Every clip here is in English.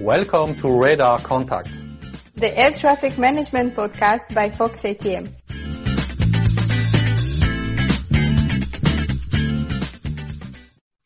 Welcome to Radar Contact, the air traffic management podcast by Fox ATM.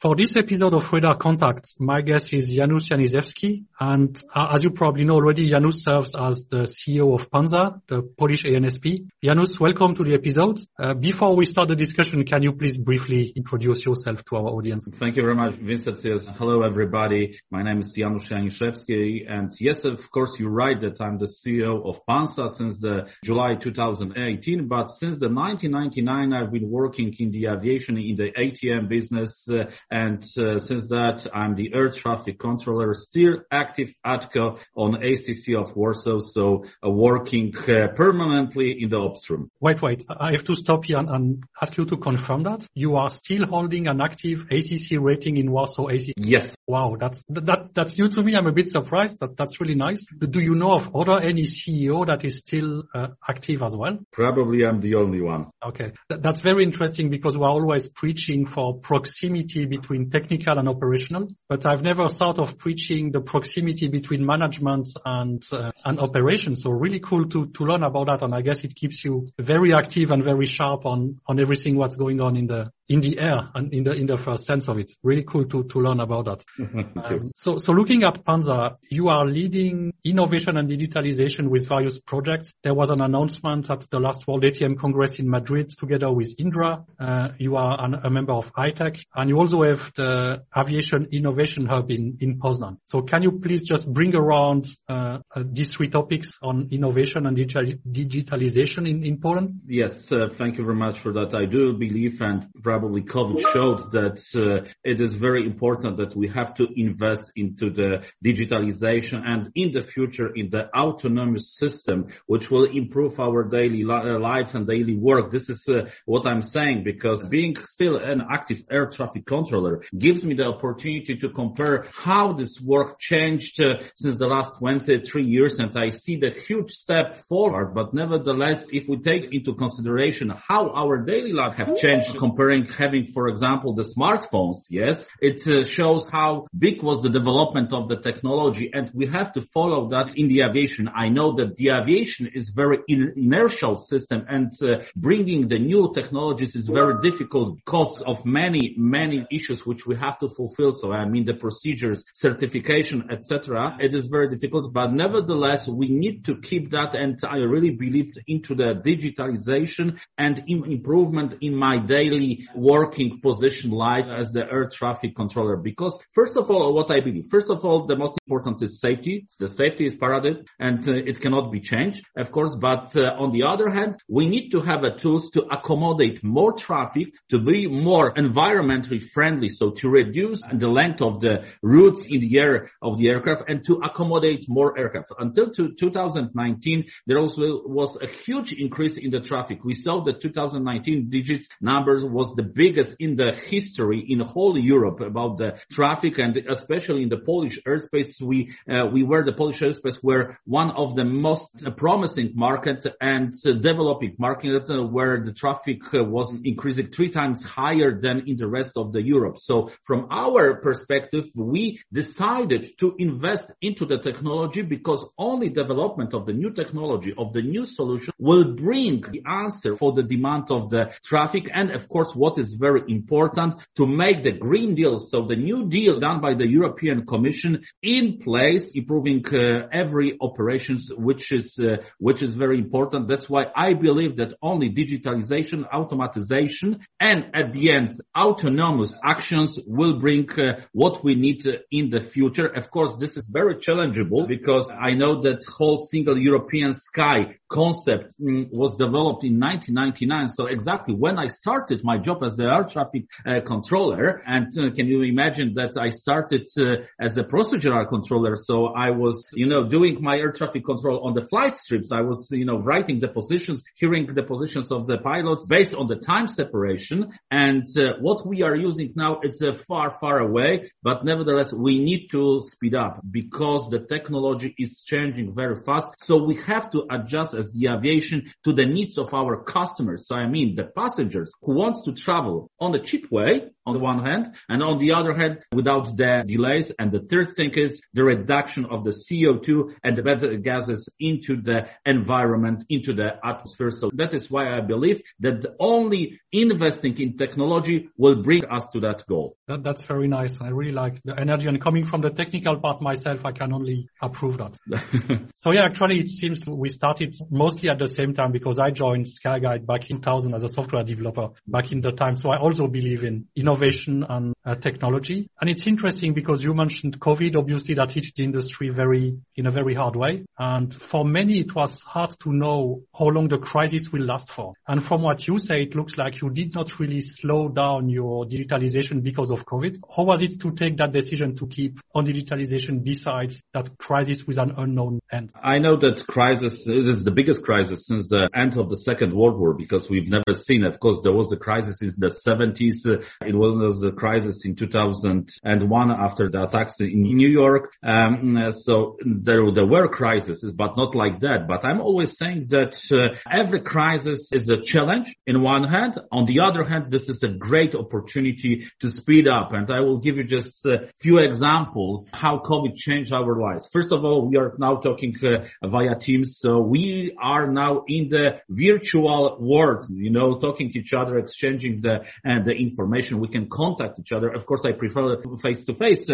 For this episode of Radar Contact, my guest is Janusz Janiszewski, and uh, as you probably know already, Janusz serves as the CEO of PANSA, the Polish ANSP. Janusz, welcome to the episode. Uh, before we start the discussion, can you please briefly introduce yourself to our audience? Thank you very much, Vincent. Yes. Hello, everybody. My name is Janusz Janiszewski, and yes, of course, you're right that I'm the CEO of PANSA since the July 2018, but since the 1999, I've been working in the aviation, in the ATM business, uh, and uh, since that, I'm the air traffic controller, still active ATCO on ACC of Warsaw, so uh, working uh, permanently in the ops room. Wait, wait. I have to stop here and, and, ask you to confirm that. You are still holding an active ACC rating in Warsaw ACC? Yes. Wow, that's that that's new to me. I'm a bit surprised. That that's really nice. Do you know of other any CEO that is still uh, active as well? Probably I'm the only one. Okay, Th- that's very interesting because we're always preaching for proximity between technical and operational, but I've never thought of preaching the proximity between management and uh, and operations. So really cool to to learn about that, and I guess it keeps you very active and very sharp on on everything what's going on in the in the air and in the in the first sense of it. Really cool to to learn about that. um, so so looking at PANSA, you are leading innovation and digitalization with various projects. There was an announcement at the last World ATM Congress in Madrid together with Indra. Uh, you are an, a member of iTEC and you also have the Aviation Innovation Hub in in Poznan. So can you please just bring around uh, uh, these three topics on innovation and digital, digitalization in in Poland? Yes, uh, thank you very much for that. I do believe and probably COVID showed that uh, it is very important that we have to invest into the digitalization and in the future in the autonomous system, which will improve our daily li- uh, life and daily work. This is uh, what I'm saying because being still an active air traffic controller gives me the opportunity to compare how this work changed uh, since the last 23 years and I see the huge step forward. But nevertheless, if we take into consideration how our daily life have changed comparing having, for example, the smartphones, yes, it uh, shows how big was the development of the technology and we have to follow that in the aviation. I know that the aviation is very in- inertial system and uh, bringing the new technologies is very difficult because of many, many issues which we have to fulfill. So I mean the procedures, certification, etc. It is very difficult, but nevertheless, we need to keep that. And I really believe into the digitalization and Im- improvement in my daily working position life as the air traffic controller. Because first of all, what I believe, first of all, the most important is safety. The safety is paraded and uh, it cannot be changed, of course. But uh, on the other hand, we need to have a tools to accommodate more traffic, to be more environmentally friendly. So to reduce the length of the routes in the air of the aircraft and to accommodate more aircraft. Until to 2019, there also was a huge increase in the traffic. We saw the 2019 digits numbers was the biggest in the history in whole Europe about the traffic and especially in the Polish airspace. We, uh, we were the Polish airspace were one of the most promising market and developing market uh, where the traffic uh, was increasing three times higher than in the rest of the Europe. So from our perspective, we decided to invest into the technology because only development of the new technology, of the new solution will bring the answer for the demand of the traffic. And of course, what is very important to make the green deal. So the new deal done by the European Commission in place, improving uh, every operations, which is, uh, which is very important. That's why I believe that only digitalization, automatization, and at the end, autonomous actions will bring uh, what we need in the future. Of course, this is very challengeable because I know that whole single European sky concept mm, was developed in 1999. So exactly when I started my job as the air traffic uh, controller, and uh, can you imagine that I started uh, as a procedural controller? So I was, you know, doing my air traffic control on the flight strips. I was, you know, writing the positions, hearing the positions of the pilots based on the time separation. And what we are using now is far, far away, but nevertheless, we need to speed up because the technology is changing very fast. So we have to adjust as the aviation to the needs of our customers. So I mean, the passengers who wants to travel on a cheap way on the one hand, and on the other hand, without the delays. And the third thing is the reduction of the CO2 and the better gases into the environment, into the atmosphere. So that is why I believe that only investing in technology will bring us to that goal. That, that's very nice. I really like the energy and coming from the technical part myself, I can only approve that. so yeah, actually it seems we started mostly at the same time because I joined Skyguide back in 2000 as a software developer back in the time. So I also believe in innovation and uh, technology. And it's interesting because you mentioned COVID, obviously that hit the industry very, in a very hard way. And for many, it was hard to know how long the crisis will last for. And from what you say, it looks like you did not really slow down your digitalization because of COVID. How was it to take that decision to keep on digitalization besides that crisis with an unknown end? I know that crisis is the biggest crisis since the end of the Second World War because we've never seen, of course, there was the crisis in the 70s. It was the crisis in 2001 after the attacks in New York. Um, so there, there were crises, but not like that. But I'm always saying that uh, every crisis is a challenge in one hand. On the other hand, this is a great opportunity to speed up. And I will give you just a few examples how COVID changed our lives. First of all, we are now talking uh, via Teams. So we are now in the virtual world, you know, talking to each other, exchanging the, uh, the information. We can contact each other. Of course, I prefer face to face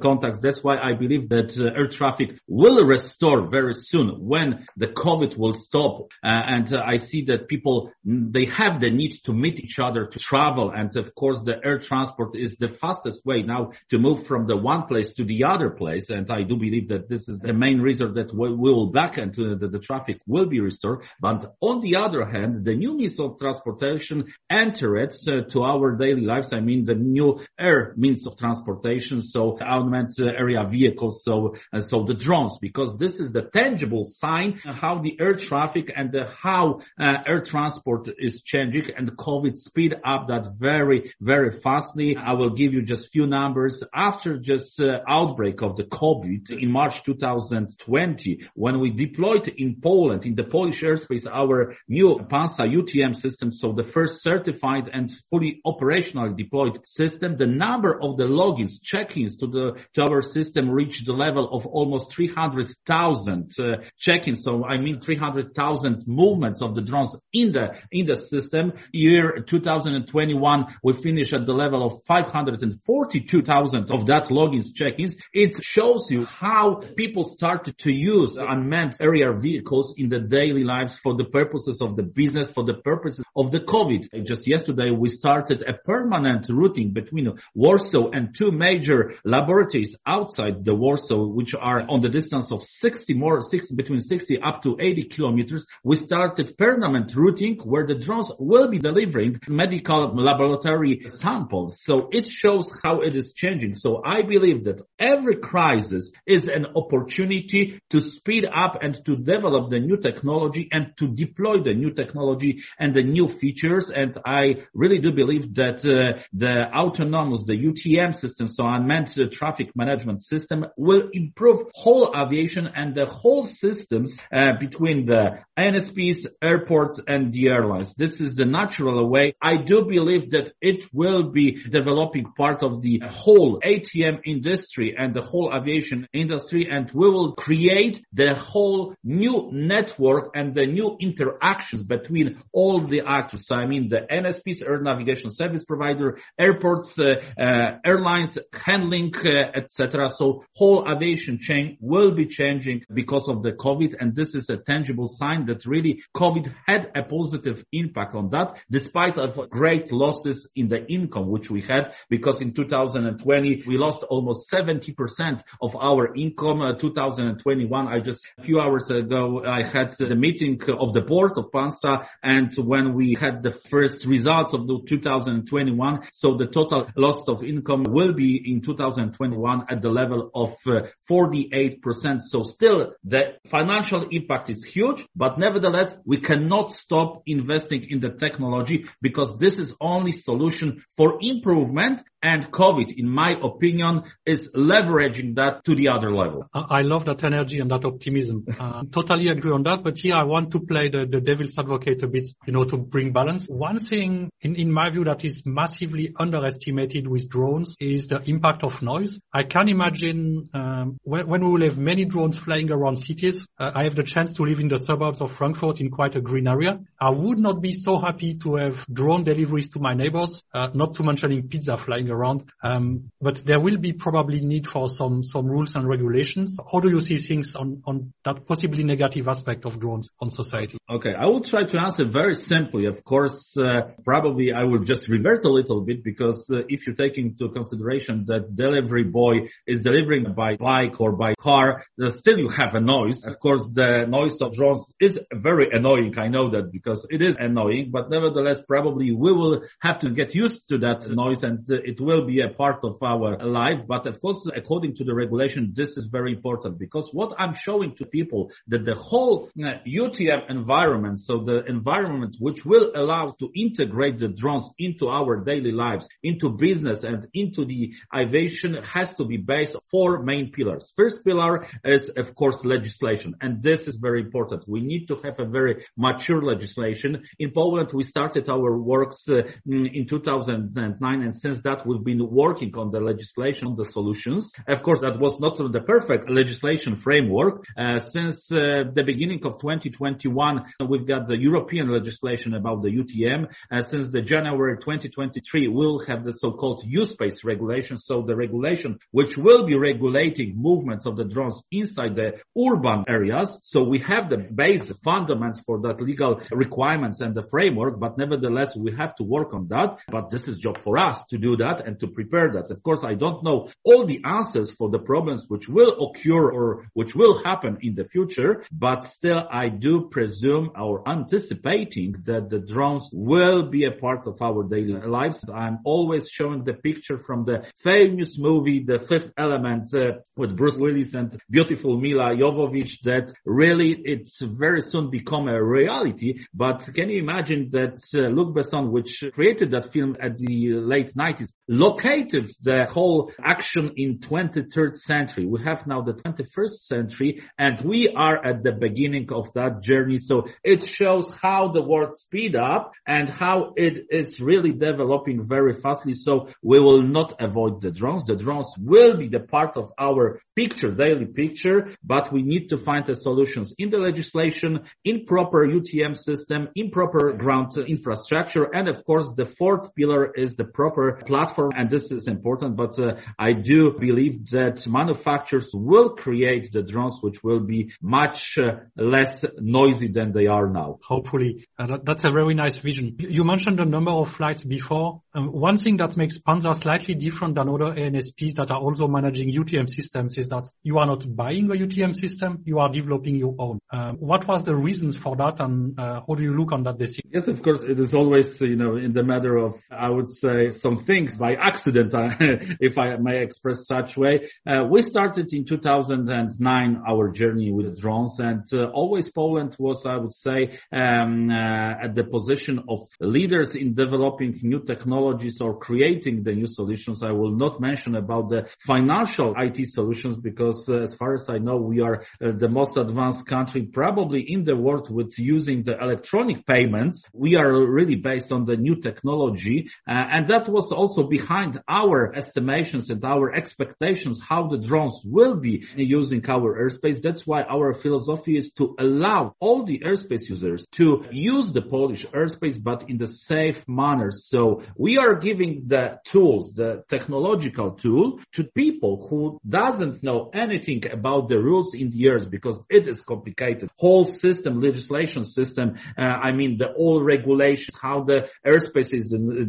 contacts. That's why I believe that uh, air traffic will restore very soon when the COVID will stop. Uh, and uh, I see that people, mm, they have the need to meet each other, to travel. And of course, the air transport is the fastest way now to move from the one place to the other place. And I do believe that this is the main reason that we will back and the, the traffic will be restored. But on the other hand, the new means of transportation entered uh, to our daily lives. I mean, the new air means of transportation. So unmanned aerial vehicles. So, uh, so the drones, because this is the tangible sign how the air traffic and the, how uh, air transport is changing and COVID speed up that very, very fastly. I will give you just few numbers after just uh, outbreak of the COVID in March 2020, when we deployed in Poland, in the Polish airspace, our new PANSA UTM system. So the first certified and fully operational deployed system, the number of the logins, check-ins to the, to our system reached the level of almost 300,000 uh, check-ins. So I mean 300,000 movements of the drones in the, in the system. Year 2021, we finished at the level of 542,000 of that logins, check-ins. It shows you how people started to use unmanned aerial vehicles in the daily lives for the purposes of the business, for the purposes of the COVID. Just yesterday, we started a permanent routing between Warsaw and two major laboratories outside the Warsaw, which are on the distance of 60 more, 60, between 60 up to 80 kilometers. We started permanent routing where the drones will be delivering medical laboratory samples. So it shows how it is changing. So I believe that every crisis is an opportunity to speed up and to develop the new technology and to deploy the new technology and the new features. And I really do believe that uh, the autonomous, the UTM system, so unmanned traffic management system will improve whole aviation and the whole systems uh, between the NSPs, airports and the airlines. This is the natural way. I do believe that it will be developing part of the whole ATM industry and the whole aviation industry and we will create the whole new network and the new interactions between all the actors. So I mean the NSPs, air navigation service provider, airports, uh, uh, airlines, handling, uh, etc. So whole aviation chain will be changing because of the COVID. And this is a tangible sign that really COVID had a positive impact on that, despite of great losses in the income, which we had because in 2020, we lost almost 70% of our income. Uh, 2021, I just a few hours ago, I had the meeting of the board of PANSA and when we had the first results of the 2021, so the total loss of income will be in 2021 at the level of uh, 48%. So still the financial impact is huge, but nevertheless, we cannot stop investing in the technology because this is only solution for improvement and COVID, in my opinion, is leveraging that to the other level. I love that energy and that optimism. Uh, totally agree on that. But here I want to play the, the devil's advocate a bit, you know, to bring balance. One thing in, in my view that is massively underestimated with drones is the impact of noise. I can imagine um, when, when, we will have many drones flying around cities. Uh, I have the chance to live in the suburbs of Frankfurt in quite a green area. I would not be so happy to have drone deliveries to my neighbors, uh, not to mentioning pizza flying around. Um, but there will be probably need for some, some rules and regulations. How do you see things on, on that possibly negative aspect of drones on society? Okay. I will try to answer very simply. Of course, uh, probably I will just revert a little bit because uh, if you take into consideration that delivery boy is delivering by bike or by car, still you have a noise. Of course, the noise of drones is very annoying. I know that because it is annoying, but nevertheless, probably we will have to get used to that noise and uh, will be a part of our life. But of course, according to the regulation, this is very important because what I'm showing to people that the whole uh, UTM environment, so the environment which will allow to integrate the drones into our daily lives, into business and into the aviation has to be based four main pillars. First pillar is of course legislation and this is very important. We need to have a very mature legislation. In Poland, we started our works uh, in 2009 and since that we've been working on the legislation, on the solutions. Of course, that was not the perfect legislation framework. Uh, since uh, the beginning of 2021, we've got the European legislation about the UTM. Uh, since the January 2023, we'll have the so-called U-Space regulation. So the regulation which will be regulating movements of the drones inside the urban areas. So we have the base fundamentals for that legal requirements and the framework, but nevertheless, we have to work on that. But this is job for us to do that and to prepare that. Of course, I don't know all the answers for the problems which will occur or which will happen in the future, but still I do presume or anticipating that the drones will be a part of our daily lives. I'm always showing the picture from the famous movie, The Fifth Element, uh, with Bruce Willis and beautiful Milla Jovovich that really it's very soon become a reality. But can you imagine that uh, Luc Besson, which created that film at the late 90s, located the whole action in 23rd century. We have now the 21st century and we are at the beginning of that journey. So it shows how the world speed up and how it is really developing very fastly. So we will not avoid the drones. The drones will be the part of our picture, daily picture, but we need to find the solutions in the legislation, in proper UTM system, in proper ground infrastructure. And of course, the fourth pillar is the proper platform. And this is important, but uh, I do believe that manufacturers will create the drones which will be much uh, less noisy than they are now. Hopefully. Uh, that, that's a very nice vision. You mentioned the number of flights before. Um, one thing that makes PANSA slightly different than other ANSPs that are also managing UTM systems is that you are not buying a UTM system, you are developing your own. Um, what was the reasons for that and uh, how do you look on that decision? Yes, of course, it is always, you know, in the matter of, I would say, some things by accident, if I may express such way. Uh, we started in 2009 our journey with drones and uh, always Poland was, I would say, um, uh, at the position of leaders in developing new technologies or creating the new solutions. I will not mention about the financial IT solutions because uh, as far as I know, we are uh, the most advanced country probably in the world with using the electronic payments. We are really based on the new technology. Uh, and that was also behind our estimations and our expectations how the drones will be using our airspace. That's why our philosophy is to allow all the airspace users to use the Polish airspace, but in the safe manner. So we are giving the tools, the technological tool to people who doesn't know anything about the rules in the airs because it is complicated. Whole system, legislation system. Uh, I mean, the all regulations, how the airspace is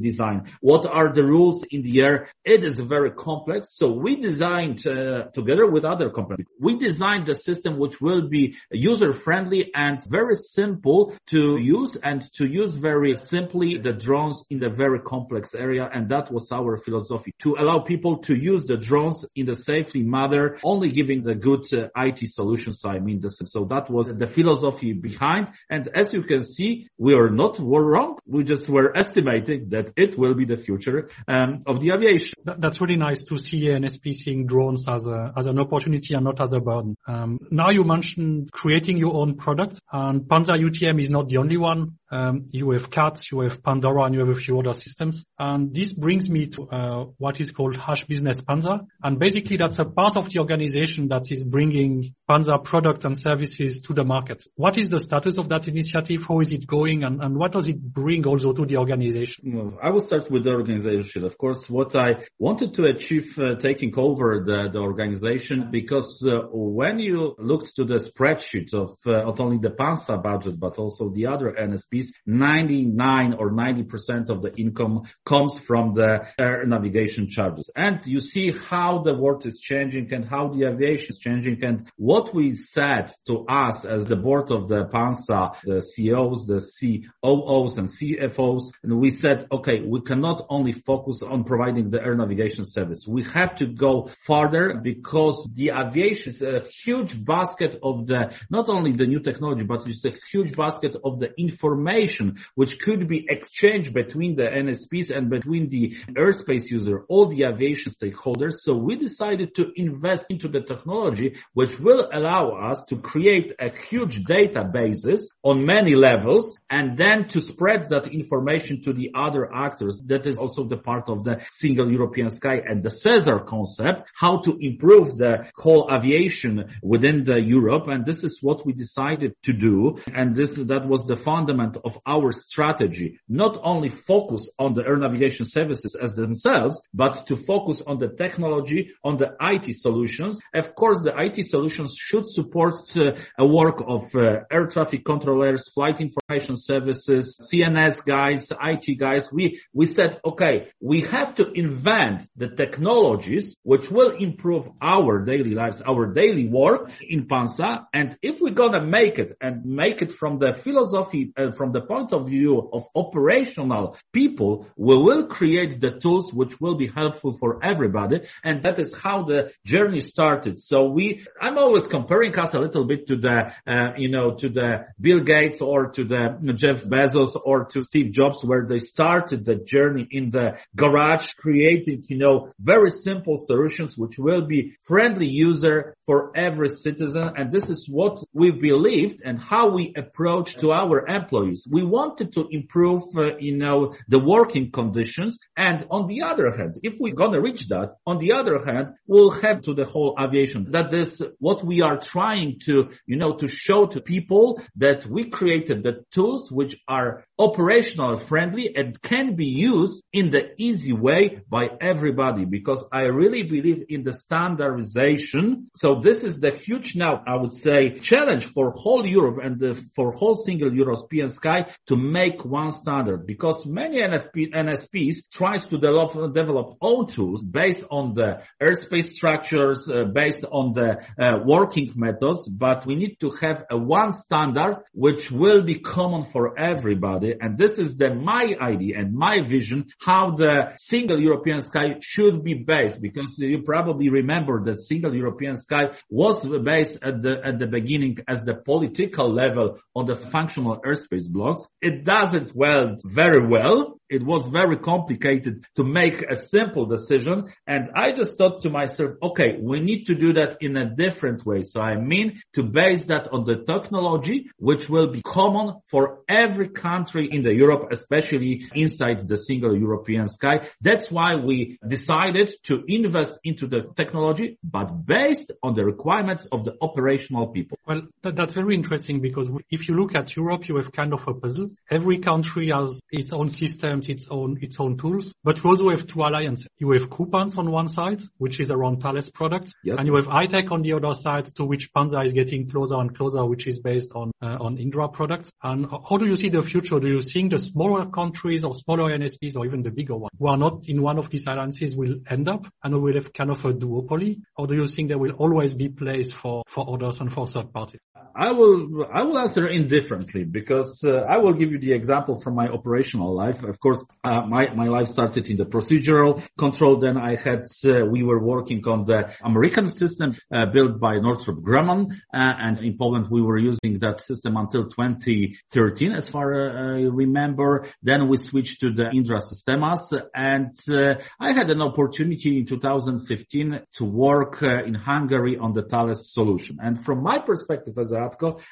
designed. What are the rules in the air? It is very complex. So we designed uh, together with other companies. We designed a system which will be user friendly and very simple to use and to use very simply the drones in the very complex area. And that was our philosophy to allow people to use the drones in the safely manner, only giving the good uh, IT solutions. I mean, this, so that was the philosophy behind. And as you can see, we are not wrong. We just were estimating that it will be the future. Uh, um, of the aviation. That's really nice to see NSP seeing drones as a as an opportunity and not as a burden. Um, now you mentioned creating your own product, and PANSA UTM is not the only one. Um, you have CATS, you have Pandora, and you have a few other systems. And this brings me to uh, what is called Hash Business PANSA. And basically, that's a part of the organization that is bringing PANSA products and services to the market. What is the status of that initiative? How is it going? And, and what does it bring also to the organization? Well, I will start with the organization. Of course, what I wanted to achieve uh, taking over the, the organization, because uh, when you looked to the spreadsheet of uh, not only the PANSA budget, but also the other NSPs, 99 or 90% of the income comes from the air navigation charges. And you see how the world is changing and how the aviation is changing and what we said to us as the board of the PANSA, the CEOs, the COOs and CFOs, and we said, okay, we cannot only focus on providing the air navigation service. We have to go further because the aviation is a huge basket of the, not only the new technology, but it's a huge basket of the information information which could be exchanged between the NSPs and between the airspace user, all the aviation stakeholders. So we decided to invest into the technology which will allow us to create a huge databases on many levels and then to spread that information to the other actors. That is also the part of the single European sky and the SESAR concept, how to improve the whole aviation within the Europe. And this is what we decided to do. And this, that was the fundament of our strategy, not only focus on the air navigation services as themselves, but to focus on the technology, on the IT solutions. Of course, the IT solutions should support uh, a work of uh, air traffic controllers, flight information services, CNS guys, IT guys. We, we said, okay, we have to invent the technologies which will improve our daily lives, our daily work in Pansa. And if we're going to make it and make it from the philosophy, uh, from the point of view of operational people, we will create the tools which will be helpful for everybody. And that is how the journey started. So we, I'm always comparing us a little bit to the, uh, you know, to the Bill Gates or to the Jeff Bezos or to Steve Jobs where they started the journey in the garage creating, you know, very simple solutions which will be friendly user for every citizen. And this is what we believed and how we approach to our employees we wanted to improve, uh, you know, the working conditions. And on the other hand, if we're going to reach that, on the other hand, we'll have to the whole aviation. That is what we are trying to, you know, to show to people that we created the tools which are operational friendly and can be used in the easy way by everybody because I really believe in the standardization. So this is the huge now, I would say, challenge for whole Europe and the, for whole single European sky to make one standard because many NFP, NSPs tries to develop, develop own tools based on the airspace structures, uh, based on the uh, working methods, but we need to have a one standard which will be common for everybody and this is the my idea and my vision how the single European sky should be based because you probably remember that single European sky was based at the, at the beginning as the political level on the functional airspace blocks. It does it well, very well it was very complicated to make a simple decision. And I just thought to myself, okay, we need to do that in a different way. So I mean to base that on the technology, which will be common for every country in the Europe, especially inside the single European sky. That's why we decided to invest into the technology, but based on the requirements of the operational people. Well, that, that's very interesting because if you look at Europe, you have kind of a puzzle. Every country has its own system its own its own tools. But you also have two alliances. You have COOPANS on one side, which is around Thales products, yes. and you have iTEC on the other side, to which PANSA is getting closer and closer, which is based on uh, on Indra products. And how do you see the future? Do you think the smaller countries or smaller NSPs or even the bigger ones who are not in one of these alliances will end up and will have kind of a duopoly, or do you think there will always be place for for others and for third parties? I will I will answer indifferently because uh, I will give you the example from my operational life. Of course, uh, my my life started in the procedural control. Then I had uh, we were working on the American system uh, built by Northrop Grumman, uh, and in Poland we were using that system until 2013, as far as I remember. Then we switched to the Indra Sistemas, and uh, I had an opportunity in 2015 to work in Hungary on the Thales solution. And from my perspective as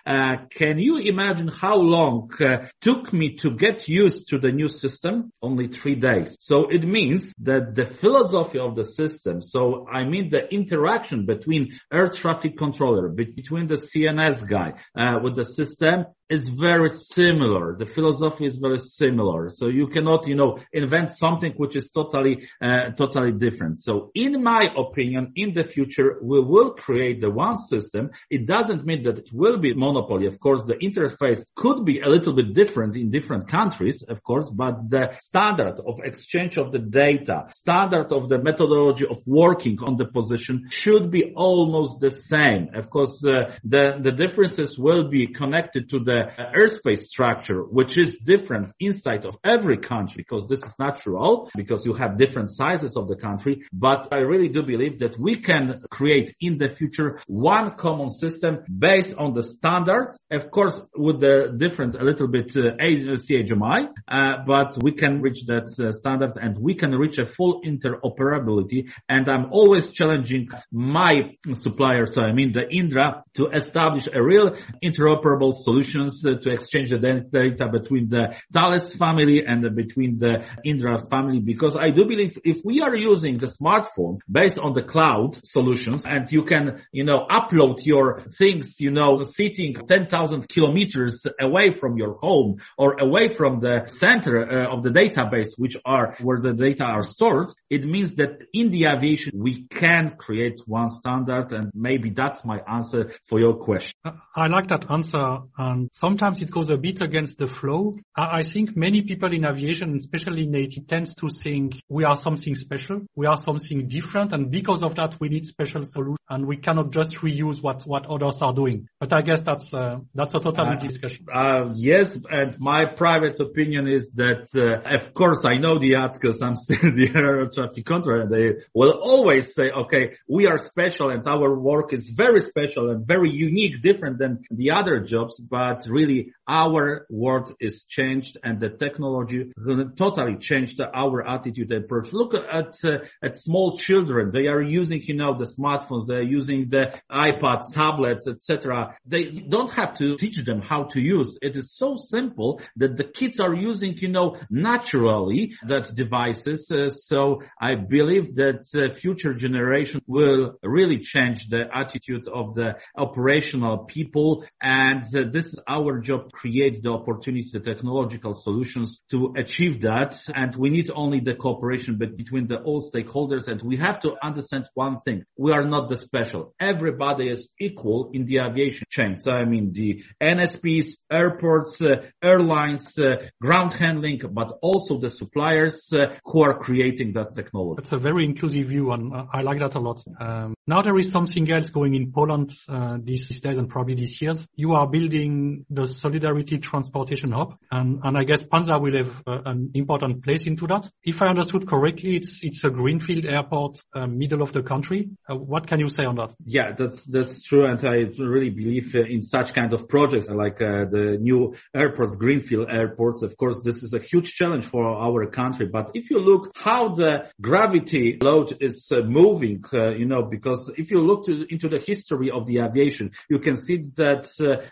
Uh, can you imagine how long uh, took me to get used to the new system? Only three days. So it means that the philosophy of the system, so I mean the interaction between air traffic controller, between the CNS guy uh, with the system is very similar. The philosophy is very similar. So you cannot, you know, invent something which is totally, uh, totally different. So in my opinion, in the future, we will create the one system. It doesn't mean that it will be monopoly. Of course, the interface could be a little bit different in different countries, of course, but the standard of exchange of the data, standard of the methodology of working on the position should be almost the same. Of course, uh, the, the differences will be connected to the airspace structure, which is different inside of every country, because this is natural, because you have different sizes of the country. But I really do believe that we can create in the future one common system based on the standards, of course, with the different, a little bit uh, CHMI, uh, but we can reach that uh, standard and we can reach a full interoperability. And I'm always challenging my suppliers, so I mean the Indra, to establish a real interoperable solutions uh, to exchange the data between the Thales family and between the Indra family because I do believe if we are using the smartphones based on the cloud solutions and you can, you know, upload your things, you know, sitting 10,000 kilometers away from your home or away from the center uh, of the database, which are where the data are stored, it means that in the aviation, we can create one standard and maybe that's my answer for your question. I like that answer. And sometimes it goes a bit against the flow. I think many people in aviation, especially in IT, tends to think we are something special. We are something different. And because of that, we need special solutions and we cannot just reuse what, what others are doing. But I guess that's, uh, that's a total uh, discussion. Uh, yes. And my private opinion is that, uh, of course, I know the articles. I'm still the air traffic controller. They will always say, okay, we are special and our work is very special and very unique, different than the other jobs. But really our world is changed and the technology totally changed our attitude and approach. Look at, uh, at small children. They are using, you know, the smartphones. They're using the iPads, tablets, etc. They don't have to teach them how to use. It is so simple that the kids are using, you know, naturally that devices. Uh, so I believe that uh, future generation will really change the attitude of the operational people. And uh, this is our job create the opportunities, the technological solutions to achieve that. And we need only the cooperation but between the all stakeholders. And we have to understand one thing. We are not the special. Everybody is equal in the aviation chain. So I mean the NSPs, airports, uh, airlines, uh, ground handling, but also the suppliers uh, who are creating that technology. It's a very inclusive view and I like that a lot. Um, now there is something else going in Poland uh, these days and probably these years. You are building the Solidarity Transportation Hub, and, and I guess PANSA will have uh, an important place into that. If I understood correctly, it's it's a greenfield airport, uh, middle of the country. Uh, what can you say on that? Yeah, that's that's true, and I really believe uh, in such kind of projects like uh, the new airports, greenfield airports. Of course, this is a huge challenge for our country. But if you look how the gravity load is uh, moving, you know, because if you look to, into the history of the aviation, you can see that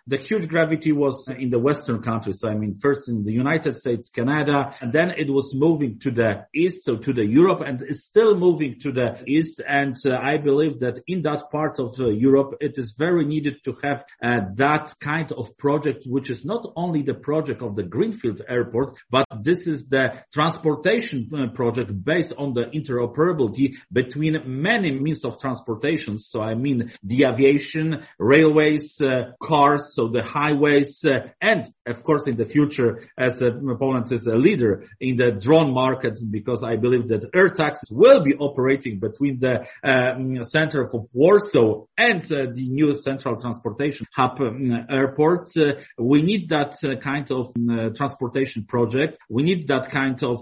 the huge gravity was in the Western countries. So I mean, first in the United States, Canada, and then it was moving to the east, so to the Europe, and it's still moving to the east. And uh, I believe that in that part of uh, Europe, it is very needed to have uh, that kind of project, which is not only the project of the Greenfield Airport, but this is the transportation uh, project based on the interoperability between many means of transportation. So I mean the aviation, railways, uh, cars, so the highways, uh, and of course in the future as uh, Poland is a leader in the drone market because I believe that air taxis will be operating between the um, center of Warsaw and uh, the new central transportation hub um, airport. Uh, we need that kind of um, transportation project. We need that kind of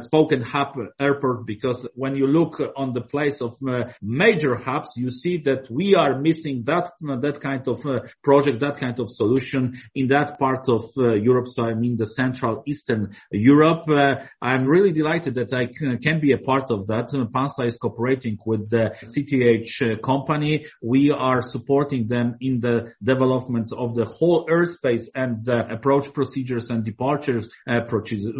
spoken hub airport because when you look on the place of major hubs, you see that we are missing that that kind of project, that kind of solution in that part of Europe. So I mean the Central Eastern Europe. I'm really delighted that I can be a part of that. PANSA is cooperating with the CTH company. We are supporting them in the developments of the whole airspace and the approach procedures and departures uh,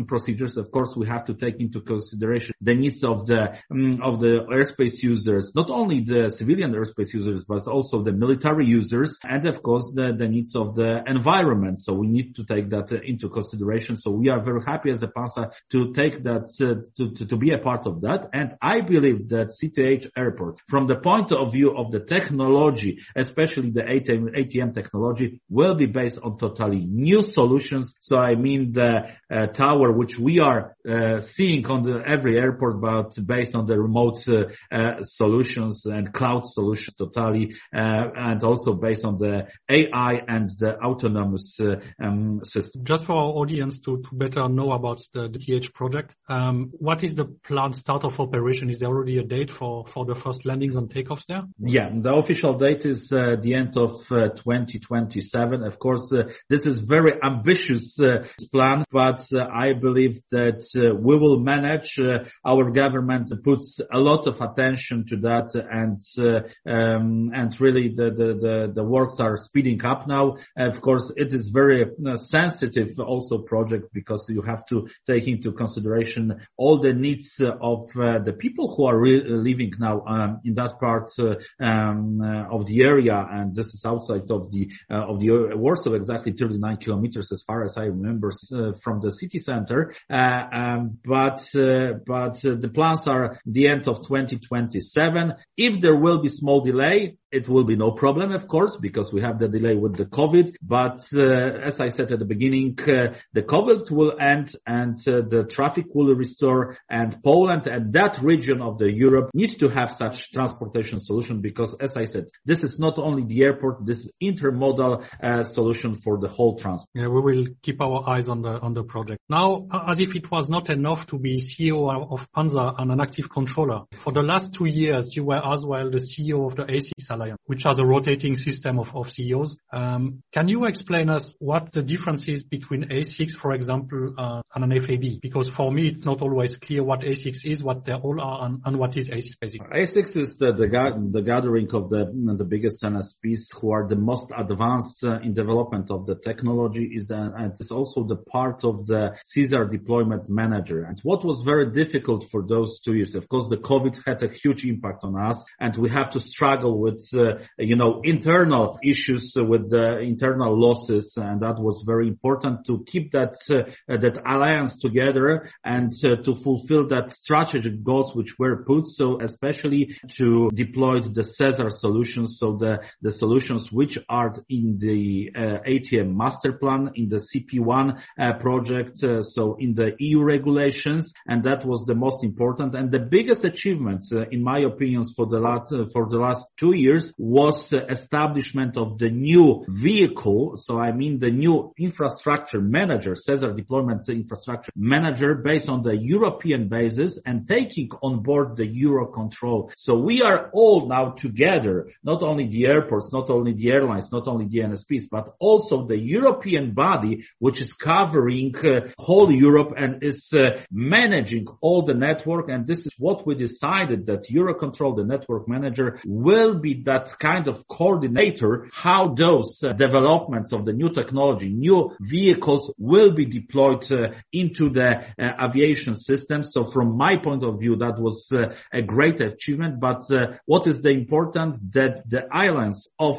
procedures. Of course, we have to take into consideration the needs of the um, of the airspace users, not only the civilian airspace users, but also the military users, and of course the, the needs of the environment. So we need to take that uh, into consideration. So we are very happy as a PANSA to take that uh, to, to, to be a part of that. And I believe that CTH Airport, from the point of view of the technology, especially the ATM, ATM technology, will be based on totally new solutions. So I mean the uh, tower which we are uh, seeing on the every airport, but based on the remote uh, uh solutions and cloud solutions totally, and also based on the AI and the autonomous uh, um, system. Just for our audience to, to better know about the, the TH project, um, what is the planned start of operation? Is there already a date for, for the first landings and takeoffs there? Yeah, the official date is the end of 2027. Of course, this is very ambitious plan, but I believe that uh, we will manage. Uh, our government puts a lot of attention to that and uh, um, and really the, the, the, the, works are speeding up now. Of course, it is very sensitive also project because you have to take into consideration all the needs of the people who are re- living now um, in that part um, of the area and this is outside of the of the Warsaw exactly 39 kilometers as far as I remember uh, from the city center. Uh, um, but uh, but the plans are the end of 2027. If there will be small delay, it will be no problem, of course, because we have the delay with the COVID. But uh, as I said at the beginning, uh, the COVID will end and uh, the traffic will restore and Poland and that region of the Europe needs to have such transportation solution because as I said, this is not only the airport, this is intermodal uh, solution for the whole transport. Yeah, we will keep our eyes on the, on the project. Now, as if it was not enough to be CEO of PANSA and an active controller, for the last two years, you were as well the CEO of the A6 Alliance, which has a rotating system of, of CEOs. Um, can you explain us what the difference is between A6, for example, uh, and an FAB? Because for me, it's not always clear what A6 is, what they all are, and, and what is A6 basically. A6 is the, the, the gathering of the, the biggest NSPs who are the most advanced uh, in development of the technology is the, and it's also the part of the SESAR deployment manager. And what was very difficult for those two years, of course, the COVID had a huge impact on us and we have to struggle with, you know, internal issues with the internal losses. And that was very important to keep that, uh, that alliance together and uh, to fulfill that strategic goals which were put. So especially to deploy the SESAR solutions. So the, the solutions which are in the uh, ATM master plan, in the CP1 uh, project, uh, so in the EU regulations, and that was the most important and the biggest achievements, uh, in my opinions, for the last uh, for the last two years was establishment of the new vehicle. So I mean the new infrastructure manager, SESAR deployment infrastructure manager, based on the European basis and taking on board the Eurocontrol. So we are all now together, not only the airports, not only the airlines, not only the NSPs, but also the European body, which is covering uh, whole Europe and is uh, managing all the network. And this is what we decided that Eurocontrol, the network manager, will be that kind of coordinator how those uh, developments of the new technology, new vehicles will be deployed uh, into the uh, aviation system. So from my point of view, that was uh, a great achievement. But uh, what is the important that the islands of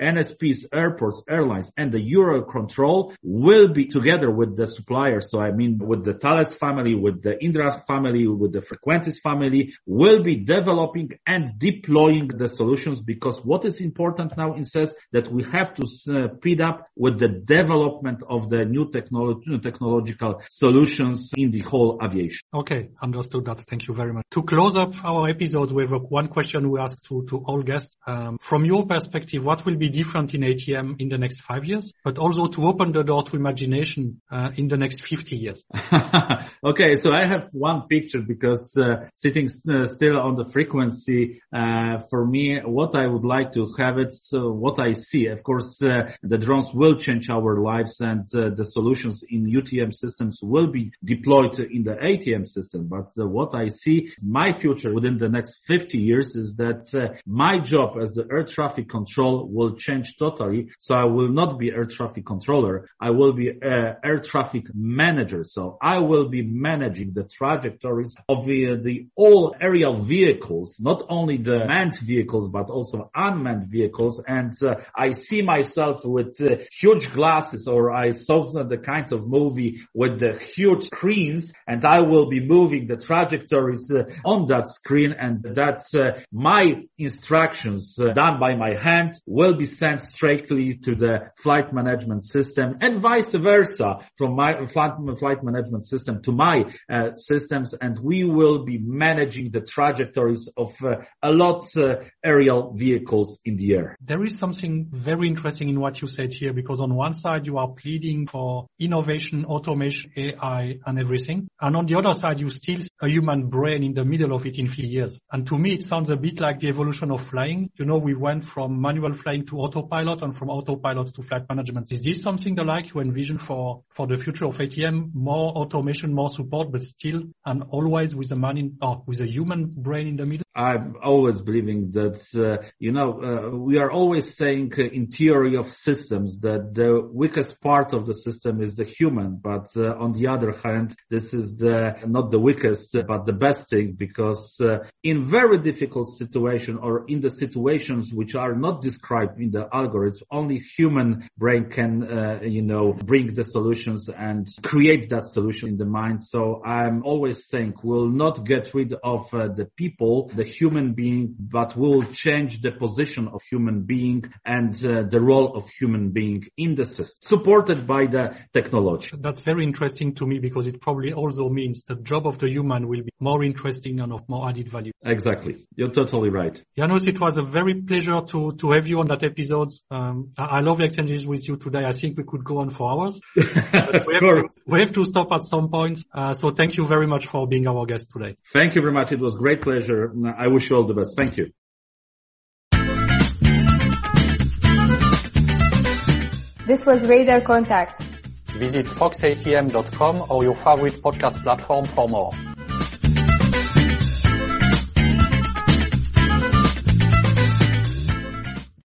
NSPs, airports, airlines, and the Eurocontrol will be together with the suppliers. So I mean, with the Thales family, with the Indra family, with the Frequentis family, will be developing and deploying the solutions because what is important now in says that we have to uh, speed up with the development of the new technology, technological solutions in the whole aviation. Okay, understood that. Thank you very much. To close up our episode, we have one question we ask to, to all guests. Um, from your perspective, what will be different in ATM in the next five years, but also to open the door to imagination uh, in the next 50 years? okay, so I have one picture because uh, sitting uh, still on the frequency, uh, for me, what I would like to have it, so what I see, of course, uh, the drones will change our lives and uh, the solutions in UTM systems will be deployed in the ATM system. But what I see, my future within the next 50 years is that my job as the air traffic control will change totally. So I will not be air traffic controller. I will be air traffic manager. So I will be managing the trajectories of the, the all aerial vehicles, not only the manned vehicles, but also unmanned vehicles. And uh, I see myself with uh, huge glasses or I saw the kind of movie with the huge screens and I will be moving the trajectories uh, on that screen and that uh, my instructions uh, done by my hand will be sent straightly to the flight management system and vice versa from my flight, flight management system to my uh, systems and we will be managing the trajectories of a lot uh, vehicles in the air. There is something very interesting in what you said here because on one side you are pleading for innovation, automation, AI and everything. And on the other side you still see a human brain in the middle of it in few years. And to me it sounds a bit like the evolution of flying. You know, we went from manual flying to autopilot and from autopilot to flight management. Is this something that like you envision for, for the future of ATM? More automation, more support, but still and always with a man in, or with a human brain in the middle? I'm always believing that, uh, you know, uh, we are always saying uh, in theory of systems that the weakest part of the system is the human. But uh, on the other hand, this is the, not the weakest, but the best thing because uh, in very difficult situation or in the situations which are not described in the algorithm, only human brain can, uh, you know, bring the solutions and create that solution in the mind. So I'm always saying we'll not get rid of the people, the human being, but will change the position of human being and uh, the role of human being in the system, supported by the technology. That's very interesting to me because it probably also means the job of the human will be more interesting and of more added value. Exactly. You're totally right. Janusz, it was a very pleasure to, to have you on that episode. Um, I, I love the exchanges with you today. I think we could go on for hours. we, have to, we, have to, stop at some point. Uh, so thank you very much for being our guest today. Thank you very much. It was great pleasure. I wish you all the best. Thank you. This was Radar Contact. Visit foxatm.com or your favorite podcast platform for more.